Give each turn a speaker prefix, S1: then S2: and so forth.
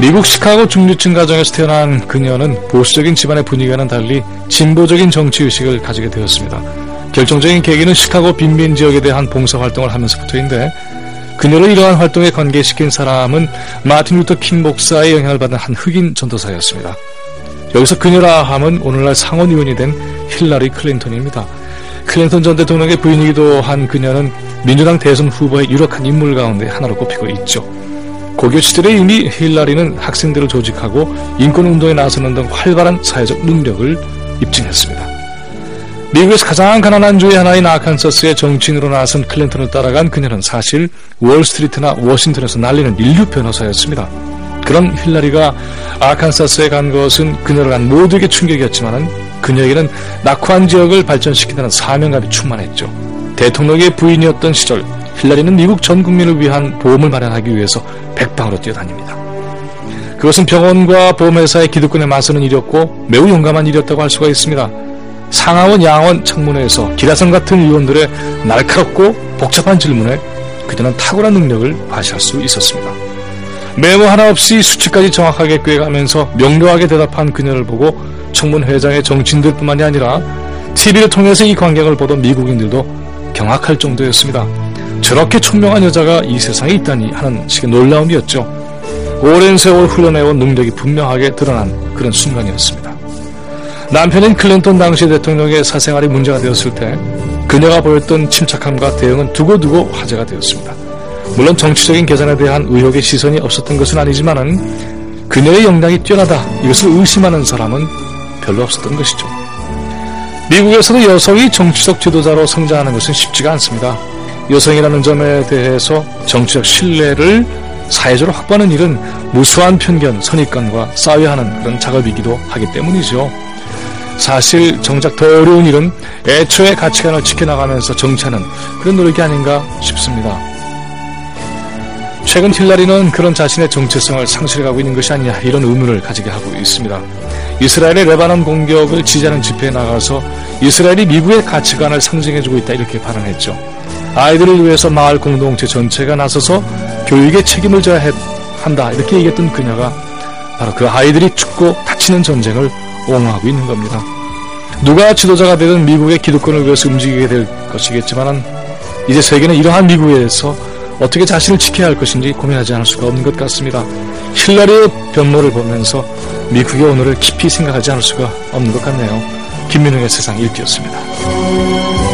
S1: 미국 시카고 중류층 가정에서 태어난 그녀는 보수적인 집안의 분위기와는 달리 진보적인 정치 의식을 가지게 되었습니다. 결정적인 계기는 시카고 빈민 지역에 대한 봉사 활동을 하면서부터인데 그녀를 이러한 활동에 관계시킨 사람은 마틴 루터 킹 목사의 영향을 받은 한 흑인 전도사였습니다. 여기서 그녀라 함은 오늘날 상원의원이 된 힐러리 클린턴입니다. 클린턴 전 대통령의 부인이기도 한 그녀는 민주당 대선 후보의 유력한 인물 가운데 하나로 꼽히고 있죠. 고교 시절에 이미 힐라리는 학생들을 조직하고 인권운동에 나서는 등 활발한 사회적 능력을 입증했습니다. 미국에서 가장 가난한 주의 하나인 아칸서스의 정치인으로 나선 클린턴을 따라간 그녀는 사실 월스트리트나 워싱턴에서 날리는 인류 변호사였습니다. 그런 힐라리가 아칸사스에 간 것은 그녀를 간 모두에게 충격이었지만 그녀에게는 낙후한 지역을 발전시키는 사명감이 충만했죠. 대통령의 부인이었던 시절 힐라리는 미국 전 국민을 위한 보험을 마련하기 위해서 백방으로 뛰어다닙니다. 그것은 병원과 보험회사의 기득권에 맞서는 일이었고 매우 용감한 일이었다고 할 수가 있습니다. 상하원 양원 청문회에서 기라성 같은 의원들의 날카롭고 복잡한 질문에 그녀는 탁월한 능력을 발휘할 수 있었습니다. 메모 하나 없이 수치까지 정확하게 꿰가면서 명료하게 대답한 그녀를 보고 청문회장의 정치인들뿐만이 아니라 TV를 통해서 이 광경을 보던 미국인들도 경악할 정도였습니다. 저렇게 총명한 여자가 이 세상에 있다니 하는 식의 놀라움이었죠. 오랜 세월 흘러내온 능력이 분명하게 드러난 그런 순간이었습니다. 남편인 클린턴 당시 대통령의 사생활이 문제가 되었을 때 그녀가 보였던 침착함과 대응은 두고두고 화제가 되었습니다. 물론 정치적인 계산에 대한 의혹의 시선이 없었던 것은 아니지만은 그녀의 역량이 뛰어나다 이것을 의심하는 사람은 별로 없었던 것이죠. 미국에서도 여성이 정치적 지도자로 성장하는 것은 쉽지가 않습니다. 여성이라는 점에 대해서 정치적 신뢰를 사회적으로 확보하는 일은 무수한 편견, 선입관과 싸워야 하는 그런 작업이기도 하기 때문이죠. 사실 정작 더 어려운 일은 애초에 가치관을 지켜나가면서 정치하는 그런 노력이 아닌가 싶습니다. 최근 힐라리는 그런 자신의 정체성을 상실해가고 있는 것이 아니냐 이런 의문을 가지게 하고 있습니다. 이스라엘의 레바논 공격을 지지하는 집회에 나가서 이스라엘이 미국의 가치관을 상징해주고 있다 이렇게 발언했죠. 아이들을 위해서 마을 공동체 전체가 나서서 교육에 책임을 져야 한다 이렇게 얘기했던 그녀가 바로 그 아이들이 죽고 다치는 전쟁을 옹호하고 있는 겁니다. 누가 지도자가 되든 미국의 기득권을 위해서 움직이게 될 것이겠지만 이제 세계는 이러한 미국에서 어떻게 자신을 지켜야 할 것인지 고민하지 않을 수가 없는 것 같습니다. 힐러리의 변모를 보면서 미국의 오늘을 깊이 생각하지 않을 수가 없는 것 같네요. 김민웅의 세상 읽기였습니다.